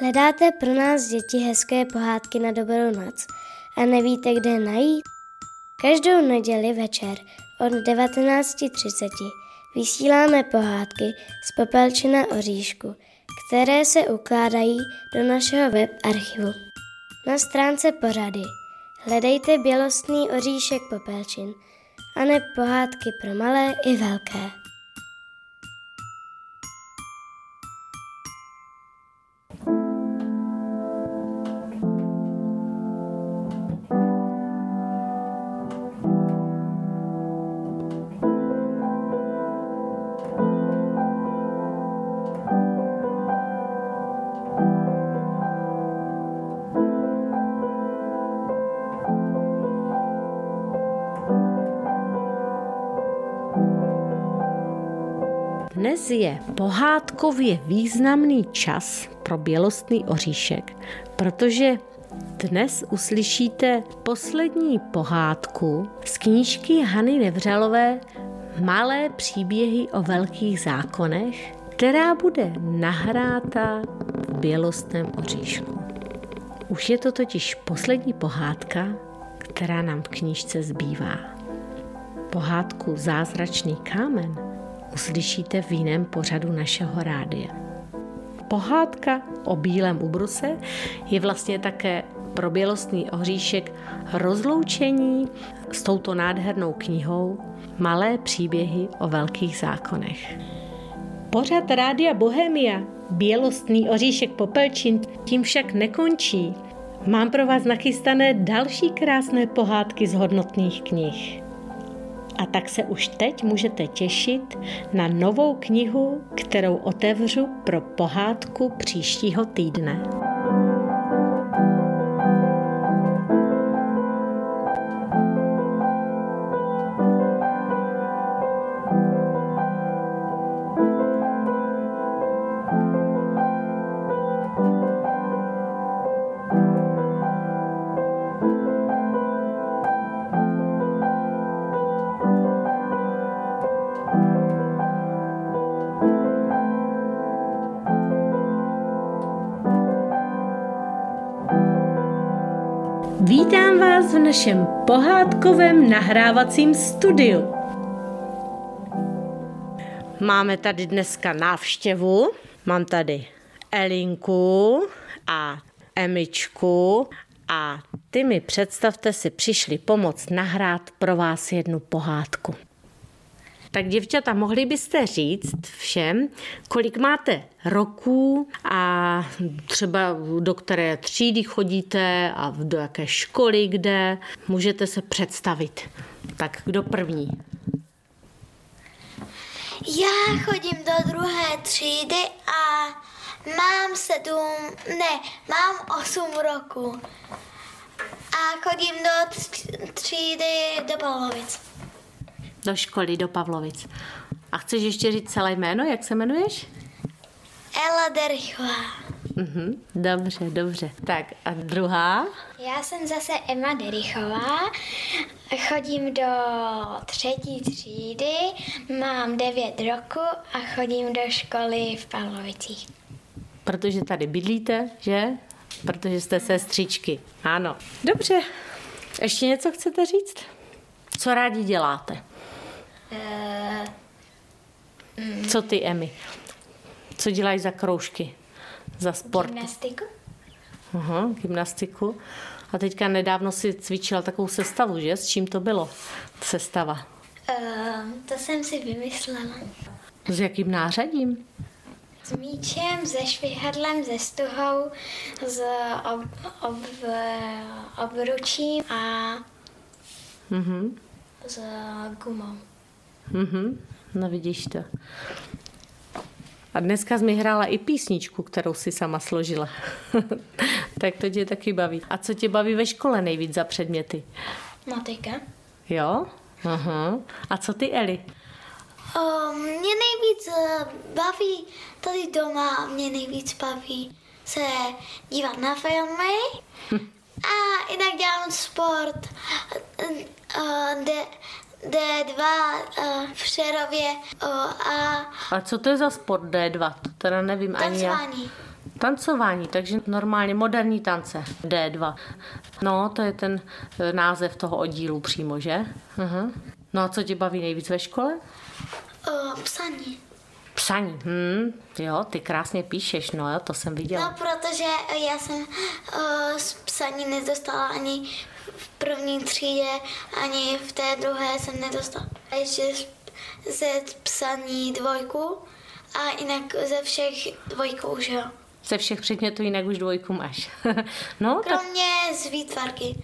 Hledáte pro nás děti hezké pohádky na dobrou noc a nevíte, kde najít? Každou neděli večer od 19.30 vysíláme pohádky z Popelčina oříšku, které se ukládají do našeho web archivu. Na stránce pořady hledejte Bělostný oříšek Popelčin a ne pohádky pro malé i velké. Dnes je pohádkově významný čas pro bělostný oříšek, protože dnes uslyšíte poslední pohádku z knížky Hany Nevřelové Malé příběhy o velkých zákonech, která bude nahráta v bělostném oříšku. Už je to totiž poslední pohádka, která nám v knížce zbývá. Pohádku Zázračný kámen uslyšíte v jiném pořadu našeho rádia. Pohádka o bílém ubruse je vlastně také pro bělostný oříšek rozloučení s touto nádhernou knihou Malé příběhy o velkých zákonech. Pořad Rádia Bohemia Bělostný oříšek Popelčin tím však nekončí. Mám pro vás nachystané další krásné pohádky z hodnotných knih. A tak se už teď můžete těšit na novou knihu, kterou otevřu pro pohádku příštího týdne. Našem pohádkovém nahrávacím studiu. Máme tady dneska návštěvu. Mám tady Elinku a Emičku a ty mi představte si, přišli pomoct nahrát pro vás jednu pohádku. Tak děvčata, mohli byste říct všem, kolik máte roků a třeba do které třídy chodíte a do jaké školy kde. Můžete se představit. Tak kdo první? Já chodím do druhé třídy a mám sedm, ne, mám osm roku. A chodím do třídy do Pavlovic do školy do Pavlovic. A chceš ještě říct celé jméno, jak se jmenuješ? Ela Derichová. Mhm, dobře, dobře. Tak a druhá? Já jsem zase Emma Derichová, chodím do třetí třídy, mám devět roku a chodím do školy v Pavlovicích. Protože tady bydlíte, že? Protože jste sestřičky. Ano. Dobře. Ještě něco chcete říct? Co rádi děláte? Uh, Co ty, Emy? Co děláš za kroužky? Za sport? Gymnastiku. Aha, gymnastiku. A teďka nedávno si cvičila takovou sestavu, že? S čím to bylo? Sestava. Uh, to jsem si vymyslela. S jakým nářadím? S míčem, se švihadlem, se stuhou, s ob, ob, obručím a mm-hmm. s gumou. Mhm, no vidíš to. A dneska jsi mi hrála i písničku, kterou si sama složila. tak to tě taky baví. A co tě baví ve škole nejvíc za předměty? Matika. Jo? Aha. A co ty, Eli? O, mě nejvíc eh, baví tady doma, mě nejvíc baví se dívat na filmy a jinak dělám sport, kde D2 uh, v Přerově uh, a... A co to je za sport D2? To teda nevím ani já. Tancování, takže normálně moderní tance, D2. No, to je ten eh, název toho oddílu přímo, že? Uh-huh. No a co tě baví nejvíc ve škole? Uh, psaní. Psaní, hm, jo, ty krásně píšeš, no jo, to jsem viděla. No, protože já jsem uh, z psaní nedostala ani v první třídě, ani v té druhé jsem nedostala. A ještě ze psaní dvojku a jinak ze všech dvojkou, že jo. Ze všech předmětů jinak už dvojku máš. no, tak... Kromě z výtvarky.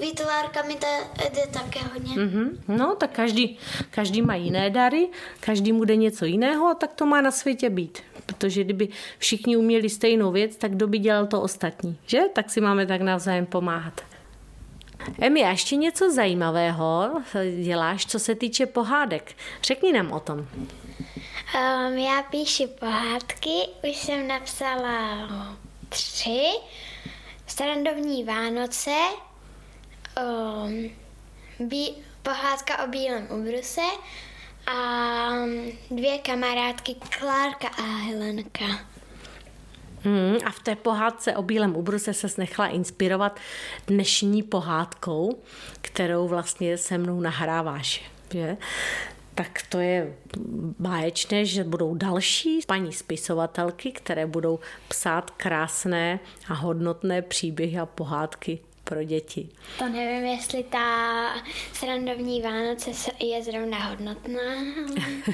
Výtvarka mi jde také hodně. Mm-hmm. No, tak každý, každý má jiné dary, každý mu jde něco jiného a tak to má na světě být. Protože kdyby všichni uměli stejnou věc, tak kdo by dělal to ostatní, že? Tak si máme tak navzájem pomáhat. Emi, a ještě něco zajímavého děláš, co se týče pohádek. Řekni nám o tom. Um, já píšu pohádky, už jsem napsala tři. Strandovní Vánoce, um, bí, pohádka o bílém ubruse a dvě kamarádky Klárka a Helenka. Hmm, a v té pohádce o bílém ubruse se nechala inspirovat dnešní pohádkou, kterou vlastně se mnou nahráváš. Že? tak to je báječné, že budou další paní spisovatelky, které budou psát krásné a hodnotné příběhy a pohádky pro děti. To nevím, jestli ta srandovní Vánoce je zrovna hodnotná.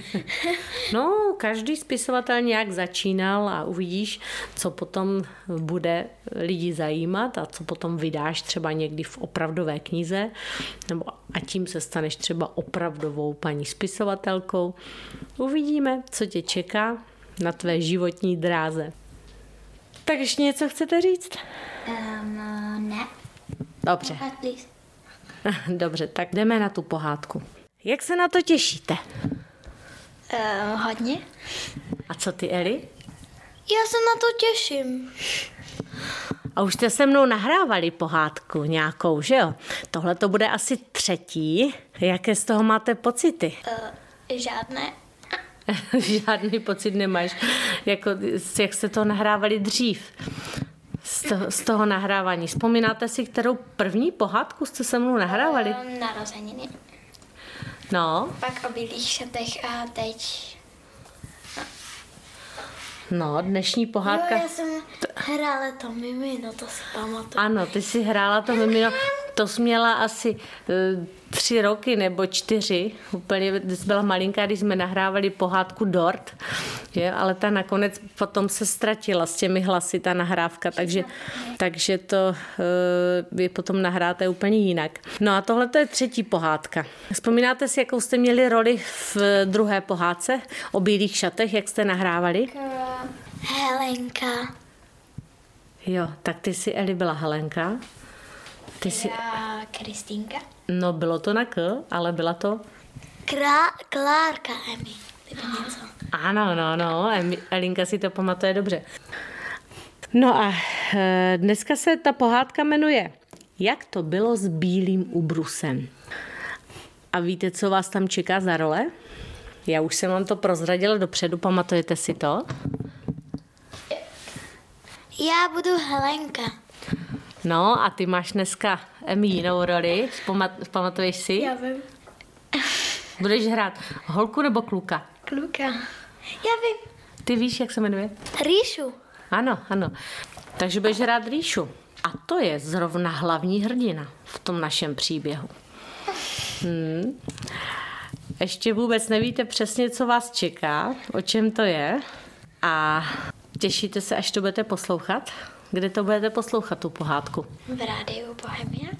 no, každý spisovatel nějak začínal a uvidíš, co potom bude lidi zajímat a co potom vydáš třeba někdy v opravdové knize, nebo a tím se staneš třeba opravdovou paní spisovatelkou. Uvidíme, co tě čeká na tvé životní dráze. Tak ještě něco chcete říct? Um, ne. Dobře. Dobře, tak jdeme na tu pohádku. Jak se na to těšíte? Uh, hodně. A co ty, Eli? Já se na to těším. A už jste se mnou nahrávali pohádku nějakou, že jo? Tohle to bude asi třetí. Jaké z toho máte pocity? Uh, žádné. Žádný pocit nemáš, jako, jak jste to nahrávali dřív z toho, z toho nahrávání. Vzpomínáte si, kterou první pohádku jste se mnou nahrávali? Um, narozeniny. No. Pak o bílých šatech a teď... No, dnešní pohádka... Jo, já jsem hrála to mimino, to si pamatuju. Ano, ty jsi hrála to mimino. To jsi měla asi uh, tři roky nebo čtyři, úplně byla malinká, když jsme nahrávali pohádku Dort, je, ale ta nakonec potom se ztratila s těmi hlasy, ta nahrávka, takže, takže to uh, je potom nahráte úplně jinak. No a tohle to je třetí pohádka. Vzpomínáte si, jakou jste měli roli v druhé pohádce o bílých šatech, jak jste nahrávali? Helenka. Jo, tak ty si Eli byla Helenka. Ty jsi... Kristýnka. No, bylo to na K, ale byla to... Krá, Klárka, Emi. Ano, no, no, Elinka si to pamatuje dobře. No a e, dneska se ta pohádka jmenuje Jak to bylo s bílým ubrusem. A víte, co vás tam čeká za role? Já už jsem vám to prozradila dopředu, pamatujete si to? Já budu Helenka. No a ty máš dneska Emi jinou roli, pamatuješ si? Já vím. Budeš hrát holku nebo kluka? Kluka. Já vím. Ty víš, jak se jmenuje? Ríšu. Ano, ano. Takže budeš hrát Ríšu. A to je zrovna hlavní hrdina v tom našem příběhu. Hmm. Ještě vůbec nevíte přesně, co vás čeká, o čem to je. A těšíte se, až to budete poslouchat? Kde to budete poslouchat, tu pohádku? V rádiu Bohemia.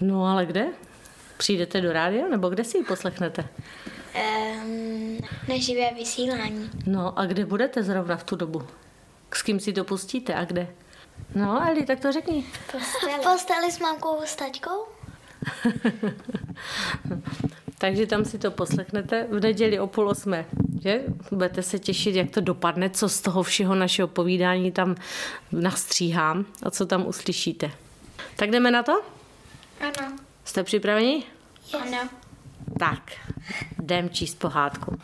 No ale kde? Přijdete do rádia nebo kde si ji poslechnete? Um, na živé vysílání. No a kde budete zrovna v tu dobu? S kým si to pustíte a kde? No, Eli, tak to řekni. Posteli. Posteli s mámkou s taťkou. Takže tam si to poslechnete v neděli o půl osmé, že? Budete se těšit, jak to dopadne, co z toho všeho našeho povídání tam nastříhám a co tam uslyšíte. Tak jdeme na to? Ano. Jste připraveni? Ano. Tak, jdem číst pohádku.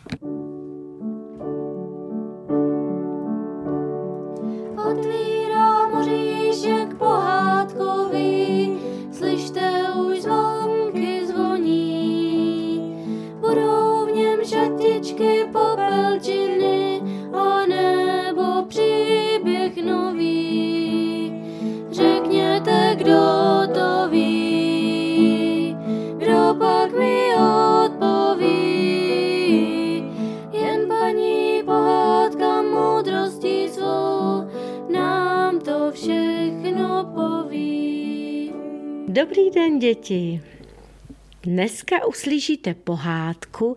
O otvírám říšek pohádkový, Dneska uslyšíte pohádku,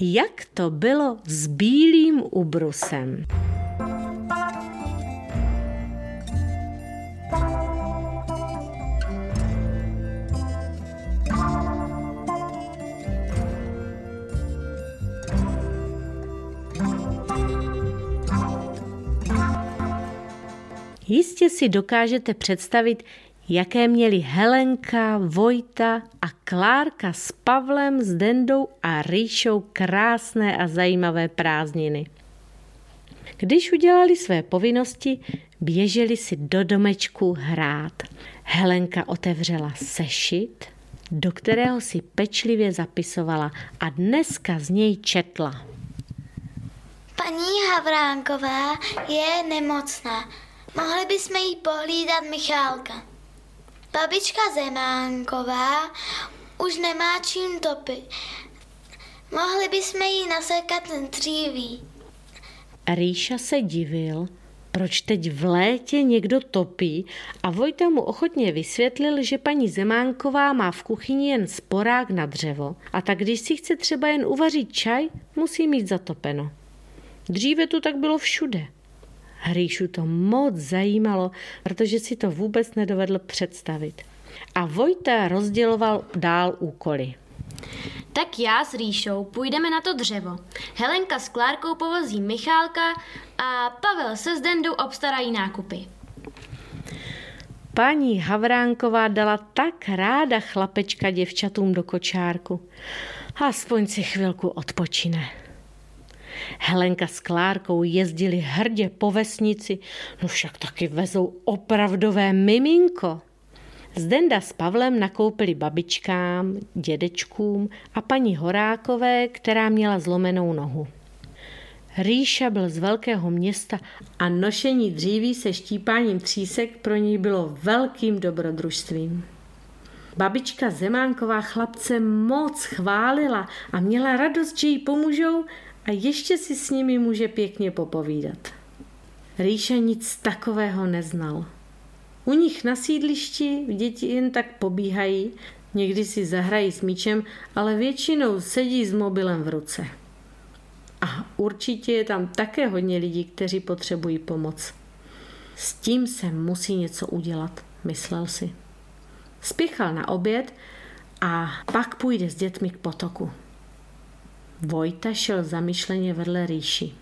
jak to bylo s bílým ubrusem. Jistě si dokážete představit, jaké měli Helenka, Vojta a Klárka s Pavlem, s Dendou a Ríšou krásné a zajímavé prázdniny. Když udělali své povinnosti, běželi si do domečku hrát. Helenka otevřela sešit, do kterého si pečlivě zapisovala a dneska z něj četla. Paní Havránková je nemocná. Mohli bychom jí pohlídat Michálka. Babička Zemánková už nemá čím topit. Mohli bychom jí nasekat dříví. Ríša se divil, proč teď v létě někdo topí a Vojta mu ochotně vysvětlil, že paní Zemánková má v kuchyni jen sporák na dřevo a tak když si chce třeba jen uvařit čaj, musí mít zatopeno. Dříve to tak bylo všude. Hříšu to moc zajímalo, protože si to vůbec nedovedl představit. A Vojta rozděloval dál úkoly. Tak já s Ríšou půjdeme na to dřevo. Helenka s Klárkou povozí Michálka a Pavel se s Dendou obstarají nákupy. Paní Havránková dala tak ráda chlapečka děvčatům do kočárku. Aspoň si chvilku odpočine. Helenka s Klárkou jezdili hrdě po vesnici, no však taky vezou opravdové miminko. Zdenda s Pavlem nakoupili babičkám, dědečkům a paní Horákové, která měla zlomenou nohu. Ríša byl z velkého města a nošení dříví se štípáním třísek pro něj bylo velkým dobrodružstvím. Babička Zemánková chlapce moc chválila a měla radost, že jí pomůžou a ještě si s nimi může pěkně popovídat. Ríša nic takového neznal. U nich na sídlišti děti jen tak pobíhají, někdy si zahrají s míčem, ale většinou sedí s mobilem v ruce. A určitě je tam také hodně lidí, kteří potřebují pomoc. S tím se musí něco udělat, myslel si. Spěchal na oběd a pak půjde s dětmi k potoku. Vojta šel zamyšleně vedle Ríši.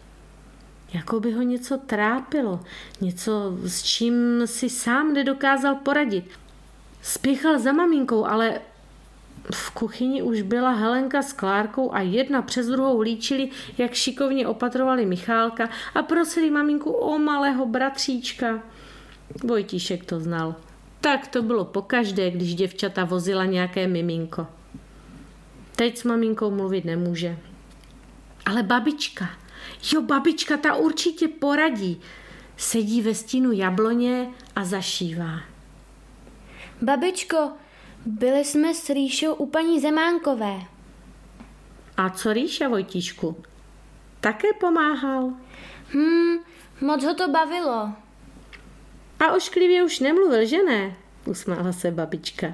Jako by ho něco trápilo, něco, s čím si sám nedokázal poradit. Spěchal za maminkou, ale v kuchyni už byla Helenka s Klárkou a jedna přes druhou líčili, jak šikovně opatrovali Michálka a prosili maminku o malého bratříčka. Vojtíšek to znal. Tak to bylo pokaždé, když děvčata vozila nějaké miminko. Teď s maminkou mluvit nemůže. Ale babička, jo babička, ta určitě poradí. Sedí ve stínu jabloně a zašívá. Babičko, byli jsme s Ríšou u paní Zemánkové. A co Ríša, Vojtíšku? Také pomáhal. Hm, moc ho to bavilo. A ošklivě už nemluvil, že ne? Usmála se babička.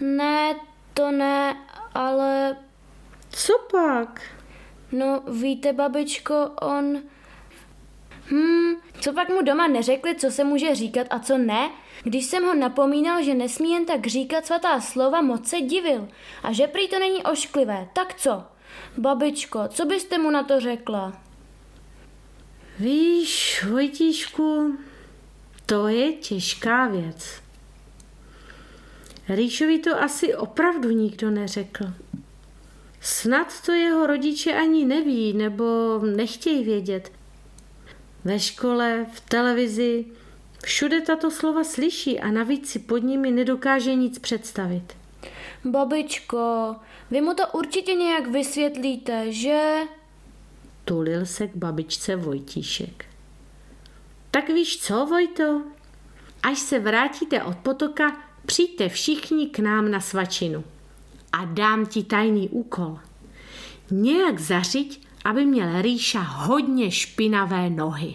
Ne, to ne, ale Co pak? No víte, babičko, on... Hm, co pak mu doma neřekli, co se může říkat a co ne? Když jsem ho napomínal, že nesmí jen tak říkat svatá slova, moc se divil. A že prý to není ošklivé. Tak co? Babičko, co byste mu na to řekla? Víš, Vojtíšku, to je těžká věc. Ríšovi to asi opravdu nikdo neřekl. Snad to jeho rodiče ani neví nebo nechtějí vědět. Ve škole, v televizi Všude tato slova slyší a navíc si pod nimi nedokáže nic představit. Babičko, vy mu to určitě nějak vysvětlíte, že? Tulil se k babičce Vojtíšek. Tak víš co, Vojto? Až se vrátíte od potoka, přijďte všichni k nám na svačinu. A dám ti tajný úkol. Nějak zařiď, aby měl Rýša hodně špinavé nohy.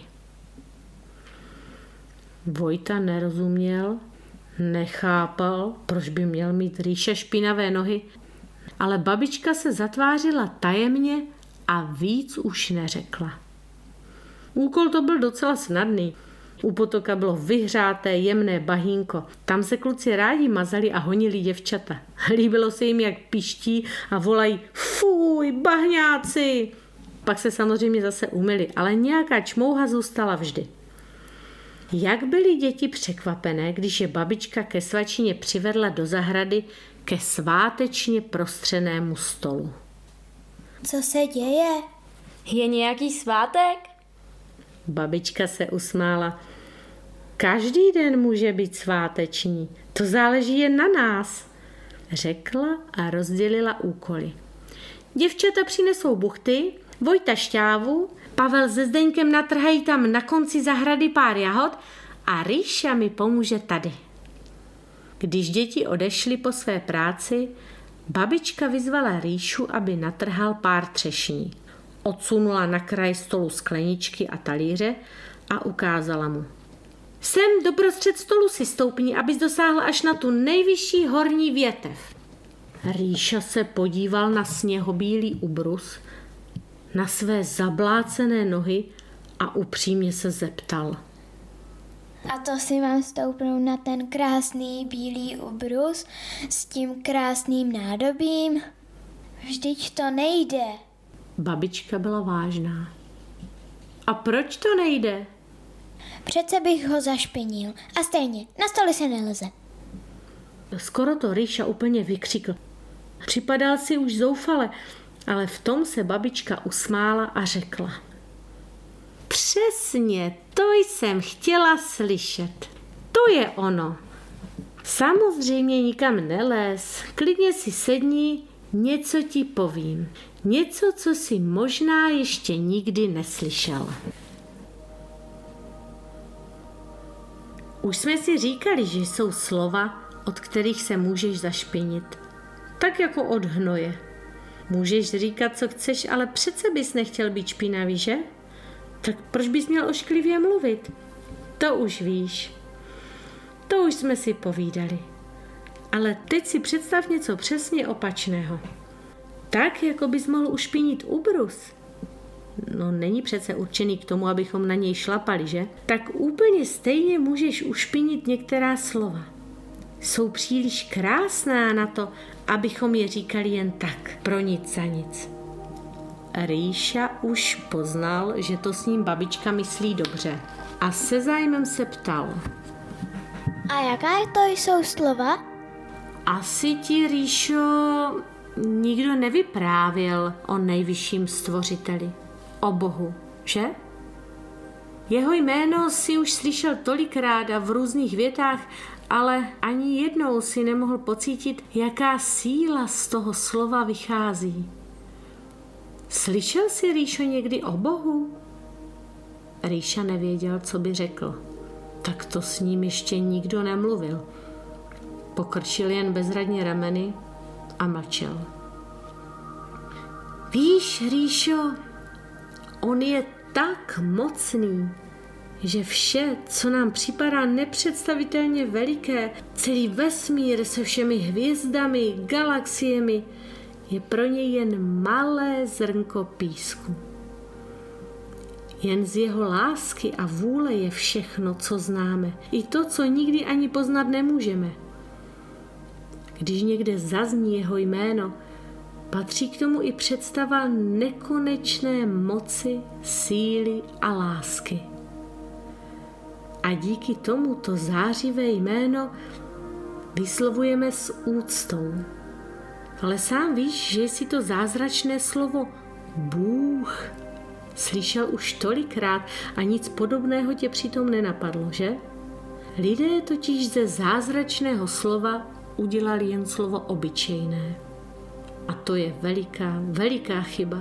Vojta nerozuměl, nechápal, proč by měl mít Rýša špinavé nohy, ale babička se zatvářila tajemně a víc už neřekla. Úkol to byl docela snadný. U potoka bylo vyhřáté, jemné bahínko. Tam se kluci rádi mazali a honili děvčata. Líbilo se jim, jak piští a volají fuj, bahňáci. Pak se samozřejmě zase umyli, ale nějaká čmouha zůstala vždy. Jak byly děti překvapené, když je babička ke svačině přivedla do zahrady ke svátečně prostřenému stolu. Co se děje? Je nějaký svátek? Babička se usmála. Každý den může být sváteční, to záleží jen na nás, řekla a rozdělila úkoly. Děvčata přinesou buchty, Vojta šťávu, Pavel se Zdeňkem natrhají tam na konci zahrady pár jahod a Ríša mi pomůže tady. Když děti odešly po své práci, babička vyzvala Ríšu, aby natrhal pár třešní. Odsunula na kraj stolu skleničky a talíře a ukázala mu. Sem doprostřed stolu si stoupni, abys dosáhl až na tu nejvyšší horní větev. Ríša se podíval na sněhobílý ubrus, na své zablácené nohy a upřímně se zeptal. A to si mám stoupnout na ten krásný bílý ubrus s tím krásným nádobím? Vždyť to nejde. Babička byla vážná. A proč to nejde? Přece bych ho zašpinil. A stejně, na stole se neleze. Skoro to Ríša úplně vykřikl. Připadal si už zoufale, ale v tom se babička usmála a řekla. Přesně, to jsem chtěla slyšet. To je ono. Samozřejmě nikam neléz, klidně si sedni, něco ti povím. Něco, co si možná ještě nikdy neslyšel. Už jsme si říkali, že jsou slova, od kterých se můžeš zašpinit. Tak jako od hnoje. Můžeš říkat, co chceš, ale přece bys nechtěl být špinavý, že? Tak proč bys měl ošklivě mluvit? To už víš. To už jsme si povídali. Ale teď si představ něco přesně opačného. Tak, jako bys mohl ušpinit ubrus. No není přece určený k tomu, abychom na něj šlapali, že? Tak úplně stejně můžeš ušpinit některá slova. Jsou příliš krásná na to, abychom je říkali jen tak, pro nic za nic. Rýša už poznal, že to s ním babička myslí dobře a se zájmem se ptal. A jaká to jsou slova? Asi ti, Rýšo, nikdo nevyprávěl o nejvyšším stvořiteli, o Bohu, že? Jeho jméno si už slyšel tolikrát a v různých větách, ale ani jednou si nemohl pocítit, jaká síla z toho slova vychází. Slyšel jsi, Ríšo, někdy o Bohu? Ríša nevěděl, co by řekl. Tak to s ním ještě nikdo nemluvil. Pokrčil jen bezradně rameny a mlčel. Víš, Ríšo, on je tak mocný, že vše, co nám připadá nepředstavitelně veliké, celý vesmír se všemi hvězdami, galaxiemi, je pro něj jen malé zrnko písku. Jen z jeho lásky a vůle je všechno, co známe, i to, co nikdy ani poznat nemůžeme. Když někde zazní jeho jméno, patří k tomu i představa nekonečné moci, síly a lásky. A díky tomuto zářivé jméno vyslovujeme s úctou. Ale sám víš, že si to zázračné slovo Bůh slyšel už tolikrát a nic podobného tě přitom nenapadlo, že? Lidé totiž ze zázračného slova udělali jen slovo obyčejné. A to je veliká, veliká chyba.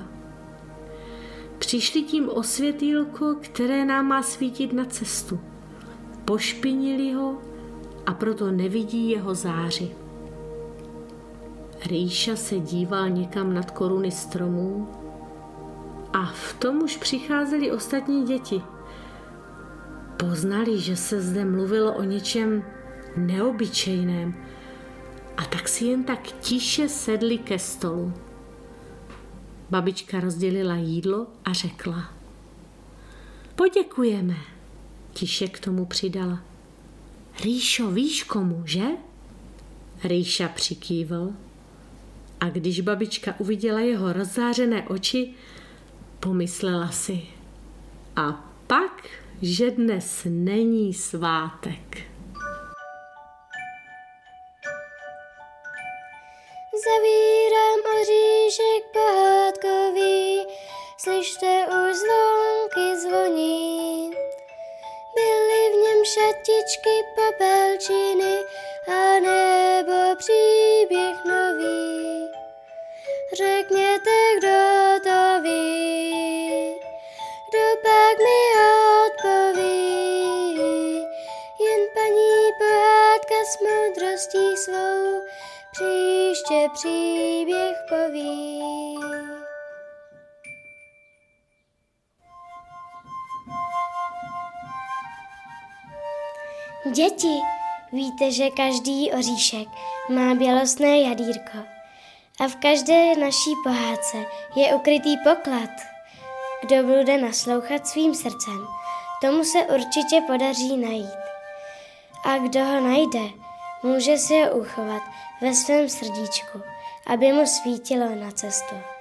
Přišli tím o světýlko, které nám má svítit na cestu. Pošpinili ho a proto nevidí jeho záři. Rýša se díval někam nad koruny stromů a v tom už přicházeli ostatní děti. Poznali, že se zde mluvilo o něčem neobyčejném a tak si jen tak tiše sedli ke stolu. Babička rozdělila jídlo a řekla. Poděkujeme. Tiše k tomu přidala. Rýšo, víš komu, že? Rýša přikývl a když babička uviděla jeho rozzářené oči, pomyslela si. A pak, že dnes není svátek. Oříšek pohádkový, slyšte už zvonky zvoní. Byly v něm šatičky, popelčiny a nebo příběh nový. Řekněte, kdo to ví, kdo pak mi odpoví. Jen paní pohádka s moudrostí svou příště příběh poví. Děti, víte, že každý oříšek má bělostné jadírko a v každé naší pohádce je ukrytý poklad. Kdo bude naslouchat svým srdcem, tomu se určitě podaří najít. A kdo ho najde, může si ho uchovat ve svém srdíčku, aby mu svítilo na cestu.